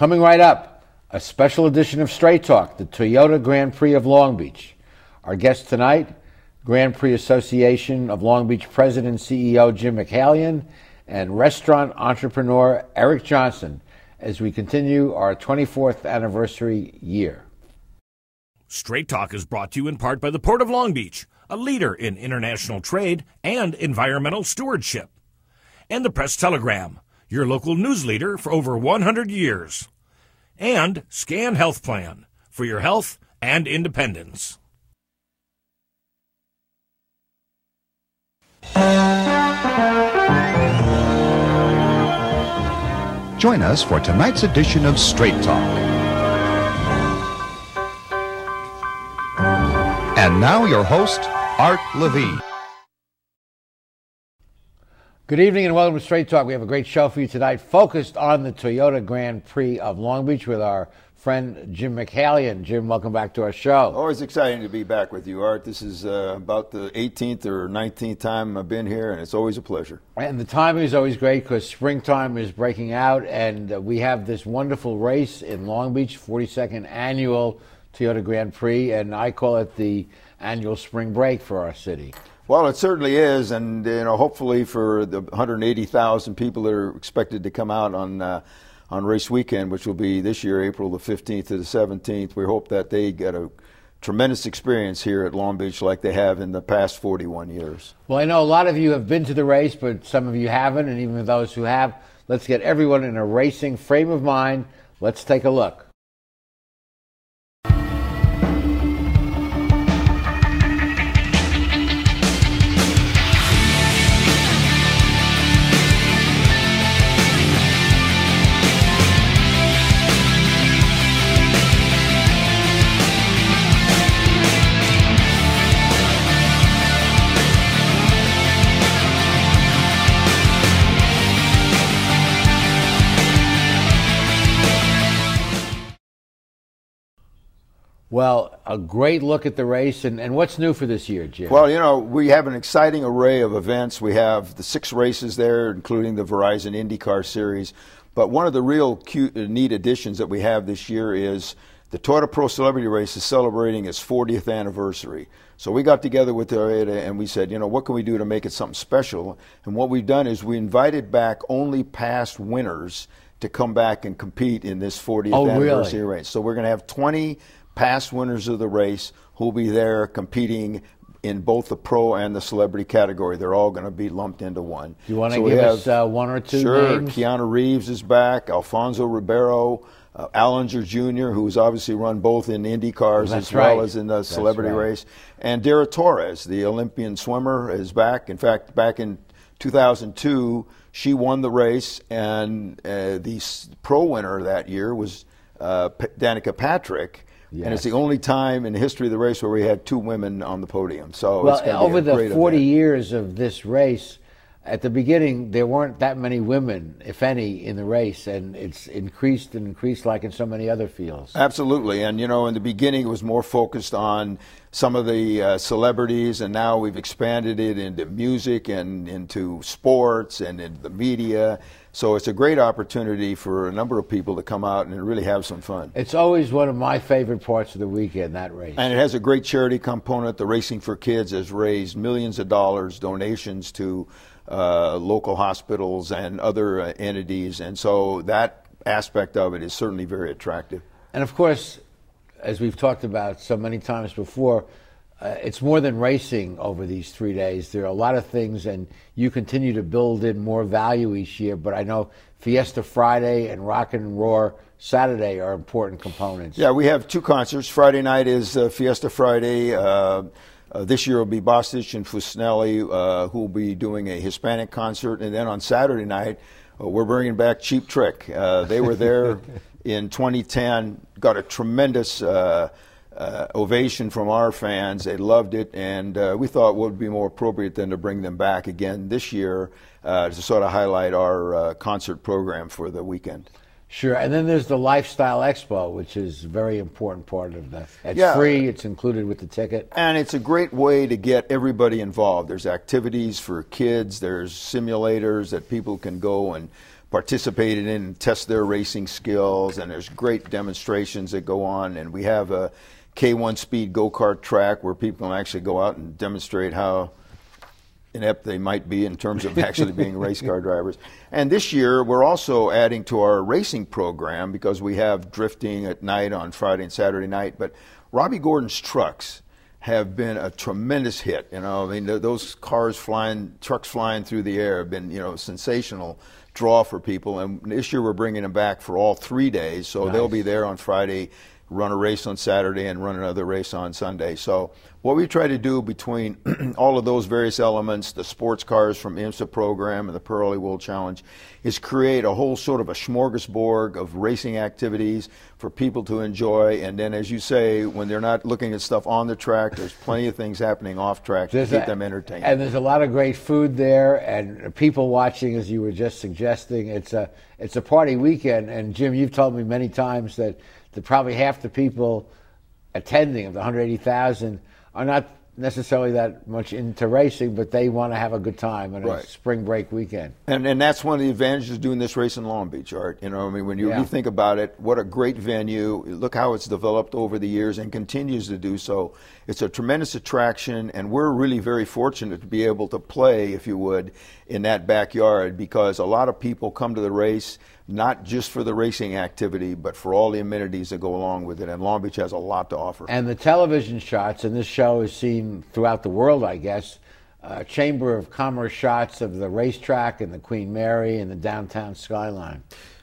Coming right up, a special edition of Straight Talk, the Toyota Grand Prix of Long Beach. Our guest tonight, Grand Prix Association of Long Beach President and CEO Jim Michaelian and restaurant entrepreneur Eric Johnson as we continue our 24th anniversary year. Straight Talk is brought to you in part by the Port of Long Beach, a leader in international trade and environmental stewardship, and the Press Telegram, your local news leader for over 100 years, and Scan Health Plan for your health and independence. Join us for tonight's edition of Straight Talk. And now, your host, Art Levine. Good evening and welcome to Straight Talk. We have a great show for you tonight, focused on the Toyota Grand Prix of Long Beach with our friend Jim Michaelian. Jim, welcome back to our show. Always exciting to be back with you, Art. This is uh, about the 18th or 19th time I've been here, and it's always a pleasure. And the timing is always great because springtime is breaking out, and uh, we have this wonderful race in Long Beach, 42nd annual Toyota Grand Prix, and I call it the annual spring break for our city. Well, it certainly is, and you know, hopefully for the 180,000 people that are expected to come out on. Uh, on race weekend, which will be this year, April the 15th to the 17th. We hope that they get a tremendous experience here at Long Beach like they have in the past 41 years. Well, I know a lot of you have been to the race, but some of you haven't, and even those who have, let's get everyone in a racing frame of mind. Let's take a look. Well, a great look at the race, and, and what's new for this year, Jim? Well, you know, we have an exciting array of events. We have the six races there, including the Verizon IndyCar Series. But one of the real cute, neat additions that we have this year is the Toyota Pro Celebrity Race is celebrating its 40th anniversary. So we got together with Toyota and we said, you know, what can we do to make it something special? And what we've done is we invited back only past winners to come back and compete in this 40th Oh, anniversary really? race. So we're going to have 20 past winners of the race who will be there competing in both the pro and the celebrity category. They're all going to be lumped into one. Do you want to So give us have- uh, one or two Sure. names? Keanu Reeves is back. Alfonso Ribeiro. Uh, Al Unser Jr., who's obviously run both in Indy cars That's as well right. as in the celebrity right. race. And Dara Torres, the Olympian swimmer, is back. In fact, back in 2002, she won the race, and uh, the s- pro winner that year was uh, P- Danica Patrick. And it's the only time in the history of the race where we had two women on the podium. So well, it's gonna be over the great 40 event. years of this race, at the beginning, there weren't that many women, if any, in the race, and it's increased and increased like in so many other fields. Absolutely. And, you know, in the beginning, it was more focused on some of the uh, celebrities, and now we've expanded it into music and into sports and into the media. So it's a great opportunity for a number of people to come out and really have some fun. It's always one of my favorite parts of the weekend, that race. And it has a great charity component. The Racing for Kids has raised millions of dollars donations to uh, local hospitals and other uh, entities. And so that aspect of it is certainly very attractive. And of course, as we've talked about so many times before, uh, it's more than racing over these three days. There are a lot of things, and you continue to build in more value each year. But I know Fiesta Friday and Rock and Roar Saturday are important components. Yeah, we have two concerts. Friday night is uh, Fiesta Friday. Uh, uh, this year will be Bostich and Fussible, uh, who will be doing a Hispanic concert. And then on Saturday night, uh, we're bringing back Cheap Trick. Uh, they were there in 2010, got a tremendous uh, uh, ovation from our fans. They loved it, and uh, we thought what would be more appropriate than to bring them back again this year uh, to sort of highlight our uh, concert program for the weekend. Sure. And then there's the Lifestyle Expo, which is a very important part of that. It's Yeah. free, it's included with the ticket. And it's a great way to get everybody involved. There's activities for kids, there's simulators that people can go and participate in and test their racing skills. And there's great demonstrations that go on. And we have a K1 speed go kart track where people can actually go out and demonstrate how inept they might be in terms of actually being race car drivers. And this year, we're also adding to our racing program because we have drifting at night on Friday and Saturday night. But Robby Gordon's trucks have been a tremendous hit. You know, I mean, those cars flying, trucks flying through the air have been, you know, sensational draw for people. And this year we're bringing them back for all three days, so nice. they'll be there on Friday, run a race on Saturday, and run another race on Sunday. So what we try to do between all of those various elements, the sports cars from IMSA program and the Pirelli World Challenge, is create a whole sort of a smorgasbord of racing activities for people to enjoy. And then, as you say, when they're not looking at stuff on the track, there's plenty of things happening off track to keep a, them entertained. And there's a lot of great food there, and people watching, as you were just suggesting. It's a it's a party weekend. And Jim, you've told me many times that, that probably half the people attending of the 180,000 are not necessarily that much into racing, but they want to have a good time on right. a spring break weekend. And and that's one of the advantages of doing this race in Long Beach, Art. You know, I mean, when you, yeah. you think about it, what a great venue! Look how it's developed over the years and continues to do so. It's a tremendous attraction, and we're really very fortunate to be able to play, if you would, in that backyard because a lot of people come to the race not just for the racing activity, but for all the amenities that go along with it. And Long Beach has a lot to offer. And the television shots, and this show is seen throughout the world, I guess. Uh, Chamber of Commerce shots of the racetrack and the Queen Mary and the downtown skyline.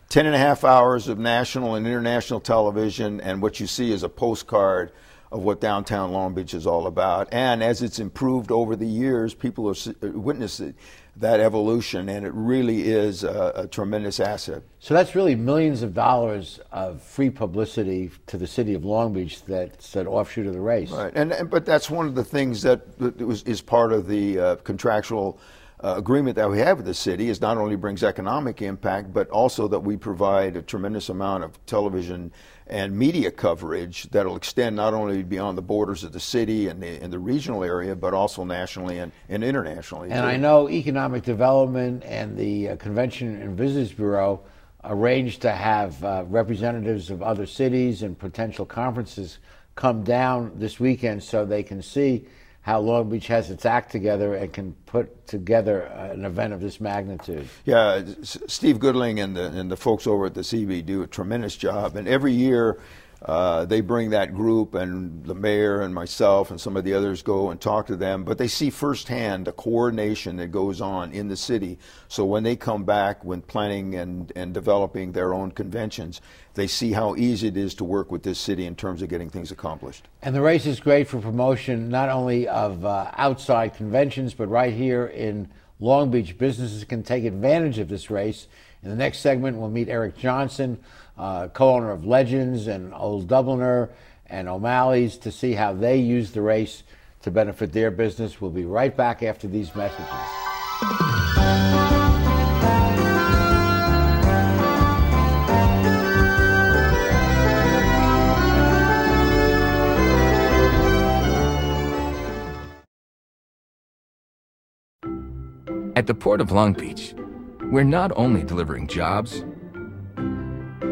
Ten and a half hours of national and international television, and what you see is a postcard of what downtown Long Beach is all about. And as it's improved over the years, people have witnessed it that evolution, and it really is a, a, tremendous asset. So that's really millions of dollars of free publicity to the city of Long Beach that's an offshoot of the race. Right, and, and but that's one of the things that was, is part of the uh, contractual. Uh, agreement that we have with the city is not only brings economic impact, but also that we provide a tremendous amount of television and media coverage that'll extend not only beyond the borders of the city and the, and the regional area, but also nationally and, and internationally. And too. I know Economic Development and the uh, Convention and Visitors Bureau arranged to have uh, representatives of other cities and potential conferences come down this weekend so they can see how Long Beach has its act together and can put together an event of this magnitude. Yeah, Steve Goodling and the and the folks over at the CB do a tremendous job, and every year uh, they bring that group, and the mayor and myself and some of the others go and talk to them. But they see firsthand the coordination that goes on in the city. So when they come back, when planning and, and developing their own conventions, they see how easy it is to work with this city in terms of getting things accomplished. And the race is great for promotion not only of uh, outside conventions, but right here in Long Beach. Businesses can take advantage of this race. In the next segment, we'll meet Eric Johnson uh, co-owner of Legends and Old Dubliner and O'Malley's to see how they use the race to benefit their business. We'll be right back after these messages. At the Port of Long Beach, we're not only delivering jobs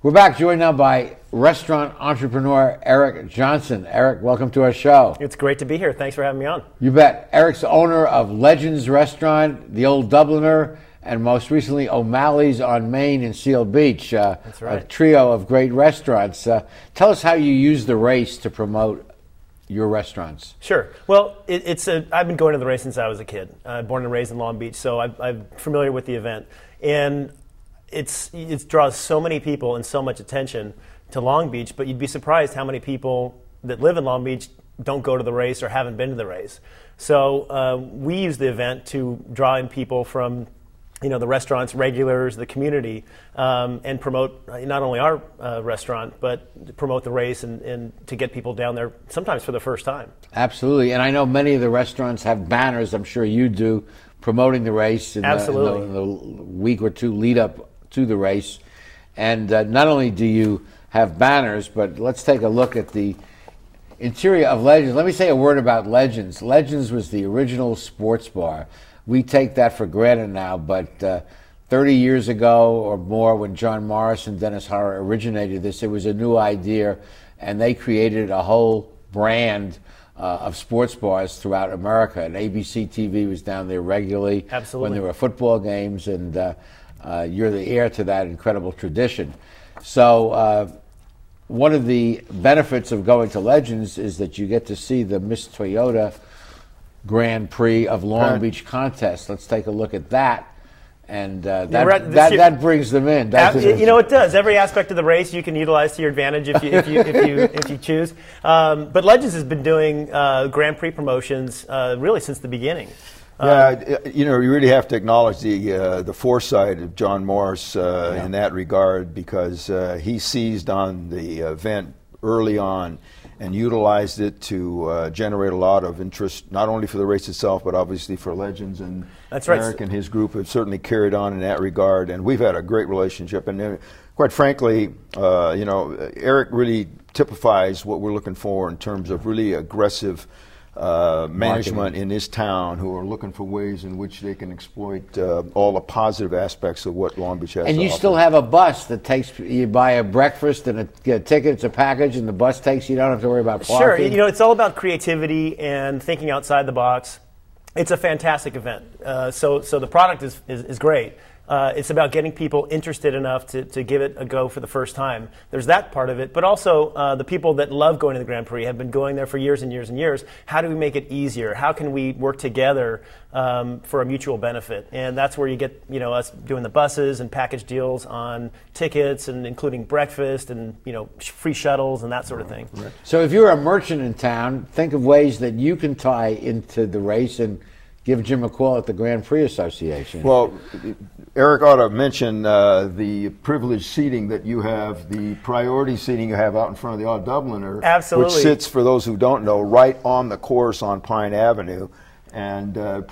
We're back, joined now by restaurant entrepreneur Eric Johnson. Eric, welcome to our show. It's great to be here. Thanks for having me on. You bet. Eric's owner of Legends Restaurant, the Old Dubliner, and most recently O'Malley's on Main in Seal Beach. Uh, That's right. A trio of great restaurants. Uh, tell us how you use the race to promote your restaurants. Sure. Well, it, it's a. I've been going to the race since I was a kid. Uh, born and raised in Long Beach, so I, I'm familiar with the event, and it's it draws so many people and so much attention to Long Beach. But you'd be surprised how many people that live in Long Beach don't go to the race or haven't been to the race. So uh, we use the event to draw in people from you know the restaurants regulars the community um, and promote uh, not only our uh, restaurant but promote the race and, and to get people down there sometimes for the first time Absolutely. And I know many of the restaurants have banners, I'm sure you do, promoting the race in, the- in the, in the week or two lead up to the race. And uh, not only do you have banners, but let's take a look at the interior of Legends. Let me say a word about Legends. Legends was the original sports bar. We take that for granted now, but uh, 30 years ago or more, when John Morris and Dennis Horror originated this, it was a new idea, and they created a whole brand uh, of sports bars throughout America. And ABC TV was down there regularly when there were football games, and uh, uh, you're the heir to that incredible tradition. So, uh, one of the benefits of going to Legends is that you get to see the Miss Toyota Grand Prix of Long Right. Beach contest. Let's take a look at that. And uh, that, right, that, year- that brings them in, Ab- You know, it does. Every aspect of the race you can utilize to your advantage if you if you if you, if you choose. Um, but Legends has been doing uh, Grand Prix promotions uh, really since the beginning. Yeah, uh, you know, you really have to acknowledge the uh, the foresight of John Morris uh, in that regard because uh, he seized on the event early on and utilized it to uh, generate a lot of interest, not only for the race itself, but obviously for Legends and That's right. Eric and his group have certainly carried on in that regard, and we've had a great relationship. And uh, quite frankly, uh, you know, Eric really typifies what we're looking for in terms of really aggressive uh, management in this town who are looking for ways in which they can exploit uh, all the positive aspects of what Long Beach has and to you offer. still have a bus that takes you buy a breakfast and a, get a ticket. It's a package, and the bus takes you. You don't have to worry about Sure, you know, it's all about creativity and thinking outside the box. It's a fantastic event. Uh, so, so the product is, is, is great. Uh, it's about getting people interested enough to, to give it a go for the first time. There's that part of it, but also uh, the people that love going to the Grand Prix have been going there for years and years and years. How do we make it easier? How can we work together um, for a mutual benefit? And that's where you get, you know, us doing the buses and package deals on tickets and including breakfast and you know free shuttles and that sort of thing. So if you're a merchant in town, think of ways that you can tie into the race and give Jim a call at the Grand Prix Association. Well, Eric ought to mention uh, the privileged seating that you have, the priority seating you have out in front of the Old Dubliner. Absolutely. Which sits, for those who don't know, right on the course on Pine Avenue and uh,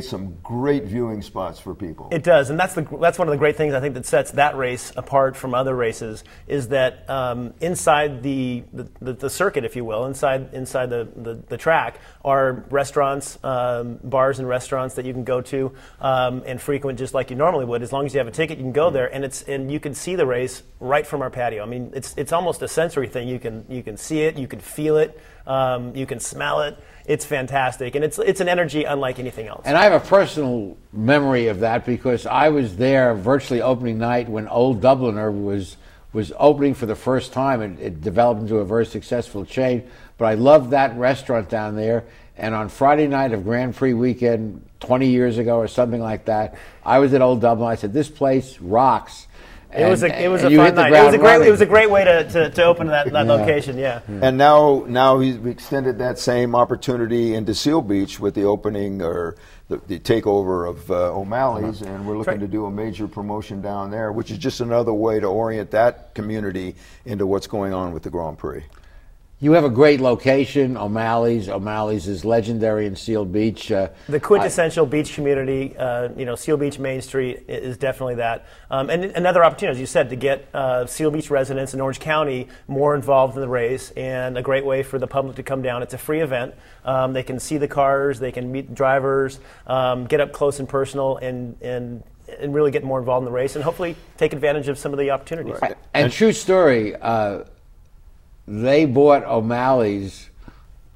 some great viewing spots for people. It does, and that's the that's one of the great things I think that sets that race apart from other races is that um, inside the, the, the, circuit, if you will, inside inside the, the, the track are restaurants, um, bars and restaurants that you can go to um, and frequent just like you normally would. As long as you have a ticket, you can go there, and it's and you can see the race right from our patio. I mean, it's it's almost a sensory thing. You can you can see it, you can feel it, um, you can smell it. It's fantastic, and it's it's an energy unlike anything else. And I have a personal memory of that because I was there virtually opening night when Old Dubliner was was opening for the first time. It, it developed into a very successful chain. But I loved that restaurant down there. And on Friday night of Grand Prix weekend, 20 years ago or something like that, I was at Old Dublin. I said, "This place rocks." It was a it was a fun night. It was a great running. it was a great way to, to, to open that, that location. Yeah. And now, now he's extended that same opportunity into Seal Beach with the opening or the, the takeover of uh, O'Malley's, and we're looking right. to do a major promotion down there, which is just another way to orient that community into what's going on with the Grand Prix. You have a great location, O'Malley's. O'Malley's is legendary in Seal Beach. Uh, The quintessential beach community, uh, you know, Seal Beach Main Street is definitely that. Um, and another opportunity, as you said, to get uh, Seal Beach residents in Orange County more involved in the race, and a great way for the public to come down. It's a free event. Um, they can see the cars, they can meet drivers, um, get up close and personal, and and and really get more involved in the race, and hopefully take advantage of some of the opportunities. And true story, uh, they bought O'Malley's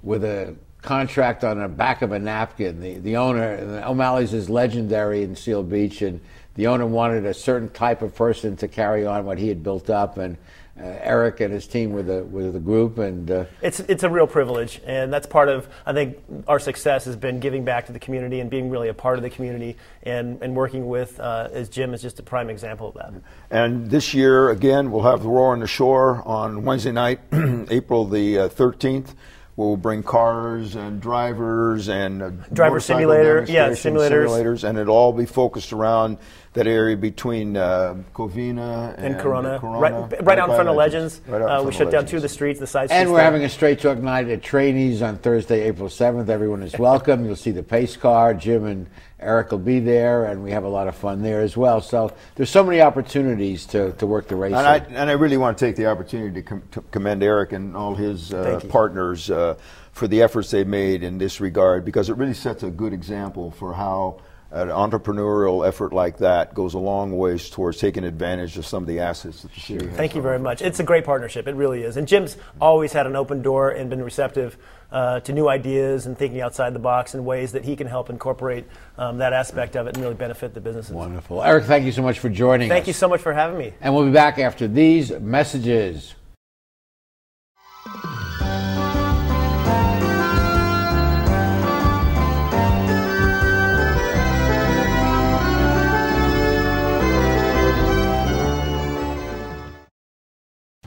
with a contract on the back of a napkin. The the owner, O'Malley's is legendary in Seal Beach, and the owner wanted a certain type of person to carry on what he had built up. And uh, Eric and his team with the were the group, and uh, It's, it's a real privilege, and that's part of, I think, our success has been giving back to the community and being really a part of the community and, and working with, uh, as Jim is just a prime example of that. And this year, again, we'll have the Roar on the Shore on Wednesday night, April the uh, 13th. We'll bring cars and drivers and uh, Driver motorcycle simulator, yeah, simulators. simulators, and it'll all be focused around that area between uh, Covina and, And Corona, Corona, right, right, out in front of Legends. Right uh, front we of shut down two of the streets, the side and we're there. having a straight talk night at Trani's on Thursday, April seventh. Everyone is welcome. You'll see the pace car. Jim and Eric will be there, and we have a lot of fun there as well. So there's so many opportunities to, to work the race. And I, and I really want to take the opportunity to, com- to commend Eric and all his uh, partners uh, for the efforts they've made in this regard because it really sets a good example for how an entrepreneurial effort like that goes a long ways towards taking advantage of some of the assets that the city has. Thank you very much. It's a great partnership. It really is. And Jim's always had an open door and been receptive uh, to new ideas and thinking outside the box in ways that he can help incorporate um, that aspect of it and really benefit the businesses. Wonderful. Eric, thank you so much for joining Thank us. you so much for having me. And we'll be back after these messages.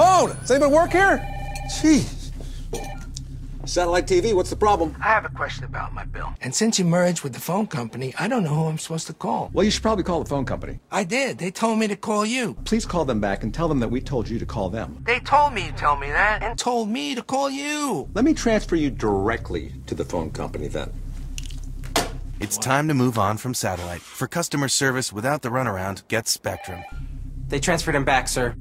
Phone! Does anybody work here? Jeez. Satellite TV, what's the problem? I have a question about my bill. And since you merged with the phone company, I don't know who I'm supposed to call. Well, you should probably call the phone company. I did. They told me to call you. Please call them back and tell them that we told you to call them. They told me you tell me that. And told me to call you. Let me transfer you directly to the phone company then. It's time to move on from satellite. For customer service without the runaround, get Spectrum. They transferred him back, sir.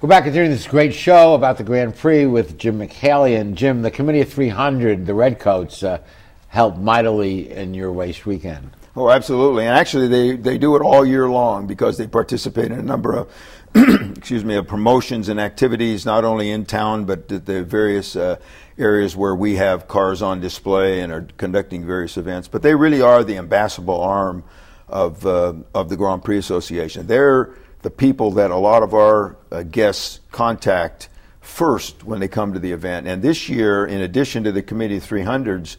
We're back continuing this great show about the Grand Prix with Jim Michaelian. And Jim, the Committee of 300, the Redcoats, uh, helped mightily in your race weekend. Oh, absolutely. And actually, they, they do it all year long because they participate in a number of, excuse me, of promotions and activities, not only in town, but at the various uh, areas where we have cars on display and are conducting various events. But they really are the ambassador arm of uh, of the Grand Prix Association. They're the people that a lot of our uh, guests contact first when they come to the event. And this year, in addition to the Committee 300s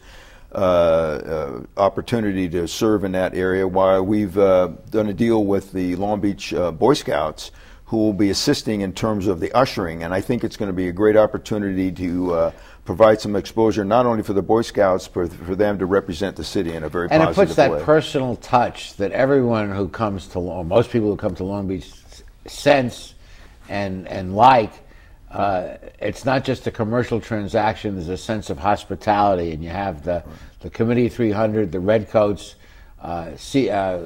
uh, uh, opportunity to serve in that area, while we've uh, done a deal with the Long Beach uh, Boy Scouts who will be assisting in terms of the ushering. And I think it's going to be a great opportunity to uh, provide some exposure, not only for the Boy Scouts, but for them to represent the city in a very and it puts that way. personal touch that everyone who comes to, or most people who come to Long Beach sense and and like. Uh, it's not just a commercial transaction. There's a sense of hospitality, and you have the the Committee 300, the Redcoats, uh, see, uh,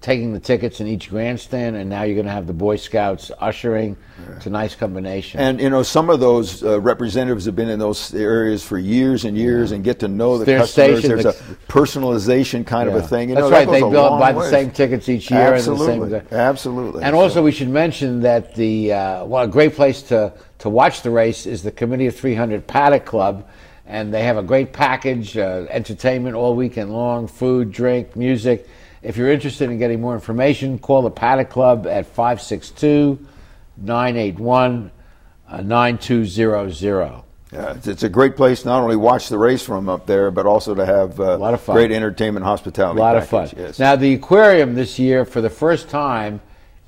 taking the tickets in each grandstand, and now you're going to have the Boy Scouts ushering. It's a nice combination. And you know, some of those uh, representatives have been in those areas for years and years, and get to know the Their customers. station, There's the- a personalization kind of a thing. You That's know, that right. They goes build buy the same tickets each year. Absolutely, And the same, absolutely. And also, we should mention that the uh, well, a great place to to watch the race is the Committee of 300 Paddock Club, and they have a great package, uh, entertainment all weekend long, food, drink, music. If you're interested in getting more information, call the Paddock Club at 562 981 uh, 9200. Yeah, it's, it's a great place not only watch the race from up there, but also to have uh, a lot of fun. great entertainment, hospitality. A lot of fun. Yes. Now, the aquarium this year, for the first time,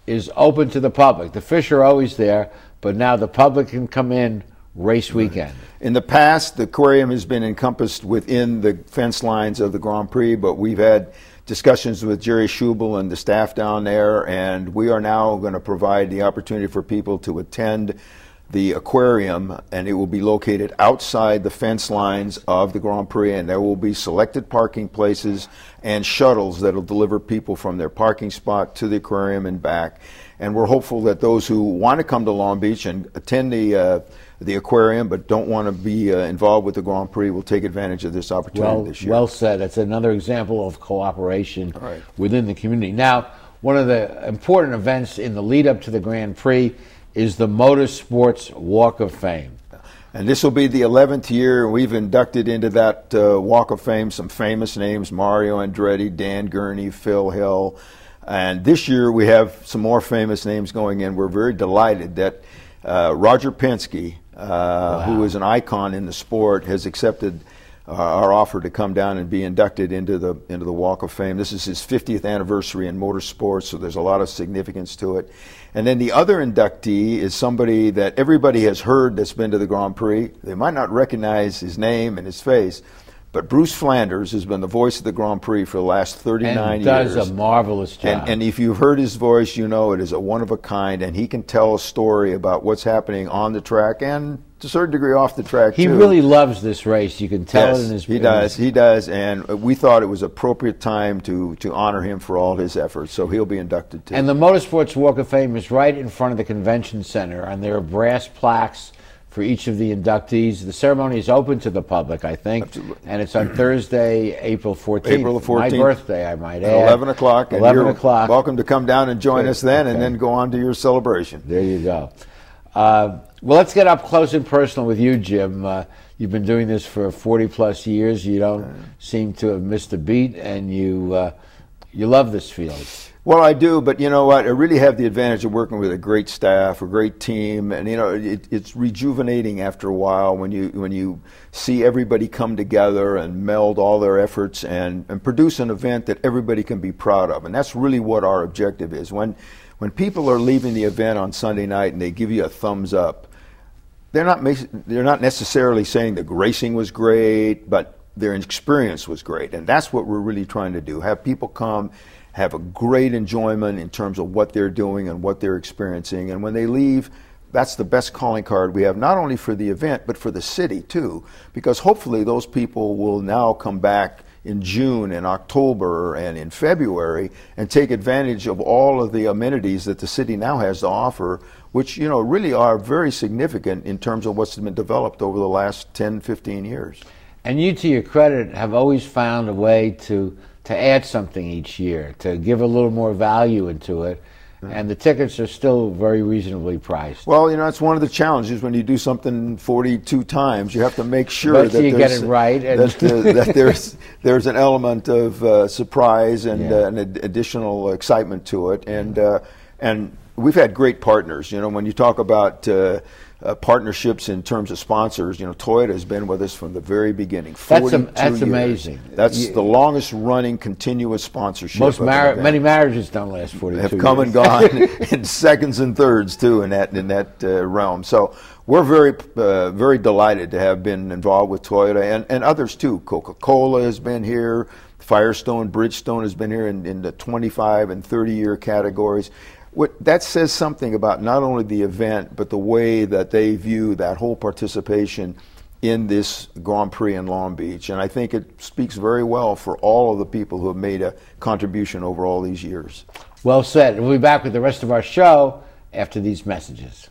is open to the public. The fish are always there, but now the public can come in race weekend. In the past, the aquarium has been encompassed within the fence lines of the Grand Prix, but we've had discussions with Jerry Schubel and the staff down there, and we are now going to provide the opportunity for people to attend the aquarium, and it will be located outside the fence lines of the Grand Prix, and there will be selected parking places and shuttles that will deliver people from their parking spot to the aquarium and back. And we're hopeful that those who want to come to Long Beach and attend the uh, the aquarium but don't want to be uh, involved with the Grand Prix will take advantage of this opportunity Well, this year. well said. That's another example of cooperation right. within the community. Now, one of the important events in the lead up to the Grand Prix is the Motorsports Walk of Fame. And this will be the 11th year. We've inducted into that uh, Walk of Fame some famous names Mario Andretti, Dan Gurney, Phil Hill. And this year we have some more famous names going in. We're very delighted that uh, Roger Penske, uh, who is an icon in the sport, has accepted uh, our offer to come down and be inducted into the into the Walk of Fame. This is his 50th anniversary in motorsports, so there's a lot of significance to it. And then the other inductee is somebody that everybody has heard that's been to the Grand Prix. They might not recognize his name and his face, but Bruce Flanders has been the voice of the Grand Prix for the last 39 And years. does a marvelous job. And, and if you've heard his voice, you know it is a one of a kind, and he can tell a story about what's happening on the track and to a certain degree off the track he too. really loves this race. You can tell Yes, it in his he does. He does, and we thought it was appropriate time to to honor him for all his efforts. So he'll be inducted too. And the Motorsports Walk of Fame is right in front of the convention center, and there are brass plaques for each of the inductees. The ceremony is open to the public, I think, and it's on Thursday, April 14th. April 14th. My birthday, I might add. 11 o'clock. 11 o'clock. Welcome to come down and join us then, and then go on to your celebration. There you go. Uh, well, let's get up close and personal with you, Jim. Uh, you've been doing this for 40 plus years. You don't seem to have missed a beat, and you uh, you love this field. Well, I do, but you know what? I really have the advantage of working with a great staff, a great team, and you know it, it's rejuvenating after a while when you when you see everybody come together and meld all their efforts and, and produce an event that everybody can be proud of, and that's really what our objective is. When when people are leaving the event on Sunday night and they give you a thumbs up, they're not they're not necessarily saying the racing was great, but their experience was great, and that's what we're really trying to do. Have people come, have a great enjoyment in terms of what they're doing and what they're experiencing, and when they leave. That's the best calling card we have, not only for the event, but for the city too, because hopefully those people will now come back in June and October and in February and take advantage of all of the amenities that the city now has to offer, which you know really are very significant in terms of what's been developed over the last 10, 15 years. And you, to your credit, have always found a way to to add something each year, to give a little more value into it. and the tickets are still very reasonably priced. Well, you know, it's one of the challenges when you do something 42 times. You have to make sure that you get it right and- that, uh, that there's there's an element of uh, surprise and Yeah. uh, an ad- additional excitement to it, and uh, and we've had great partners. You know, when you talk about uh, partnerships in terms of sponsors, you know, Toyota has been with us from the very beginning. That's 42 that's amazing. That's You- the longest running continuous sponsorship. Most mar- many marriages don't last 42 have come years. and gone in seconds and thirds too in that in that uh, realm. So we're very uh, very delighted to have been involved with Toyota and, and others too. Coca Cola has been here. Firestone, Bridgestone has been here in, in the 25 and 30 year categories. What that says something about not only the event but the way that they view that whole participation in this Grand Prix in Long Beach. And I think it speaks very well for all of the people who have made a contribution over all these years. Well said. We'll be back with the rest of our show after these messages.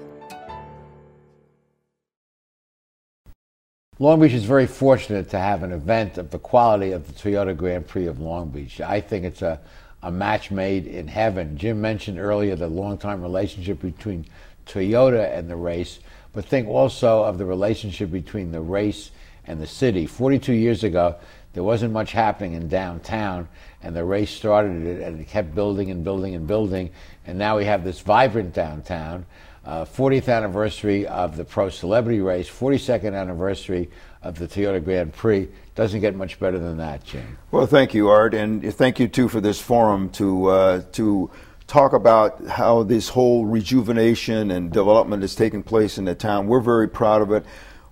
Long Beach is very fortunate to have an event of the quality of the Toyota Grand Prix of Long Beach. I think it's a, a match made in heaven. Jim mentioned earlier the long-time relationship between Toyota and the race, but think also of the relationship between the race and the city. 42 years ago, there wasn't much happening in downtown, and the race started it, and it kept building and building and building, and now we have this vibrant downtown. Uh, 40th anniversary of the Pro Celebrity Race, 42nd anniversary of the Toyota Grand Prix. Doesn't get much better than that, Jim. Well, thank you, Art, and thank you too for this forum to uh, to talk about how this whole rejuvenation and development is taking place in the town. We're very proud of it.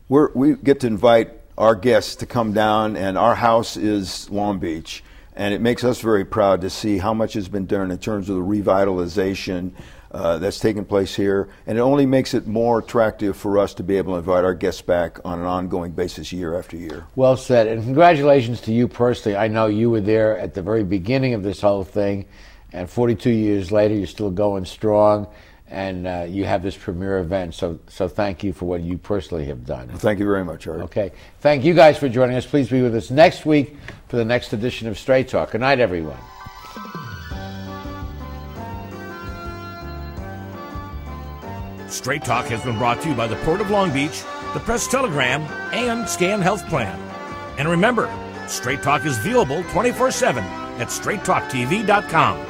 We're, we get to invite our guests to come down, and our house is Long Beach, and it makes us very proud to see how much has been done in terms of the revitalization. Uh, that's taking place here, and it only makes it more attractive for us to be able to invite our guests back on an ongoing basis year after year. Well said, and congratulations to you personally. I know you were there at the very beginning of this whole thing, and 42 years later, you're still going strong, and uh, you have this premier event. So, so thank you for what you personally have done. Thank you very much, Art. Okay, thank you guys for joining us. Please be with us next week for the next edition of Straight Talk. Good night, everyone. Straight Talk has been brought to you by the Port of Long Beach, the Press Telegram, and Scan Health Plan. And remember, Straight Talk is viewable 24 7 at straighttalktv.com.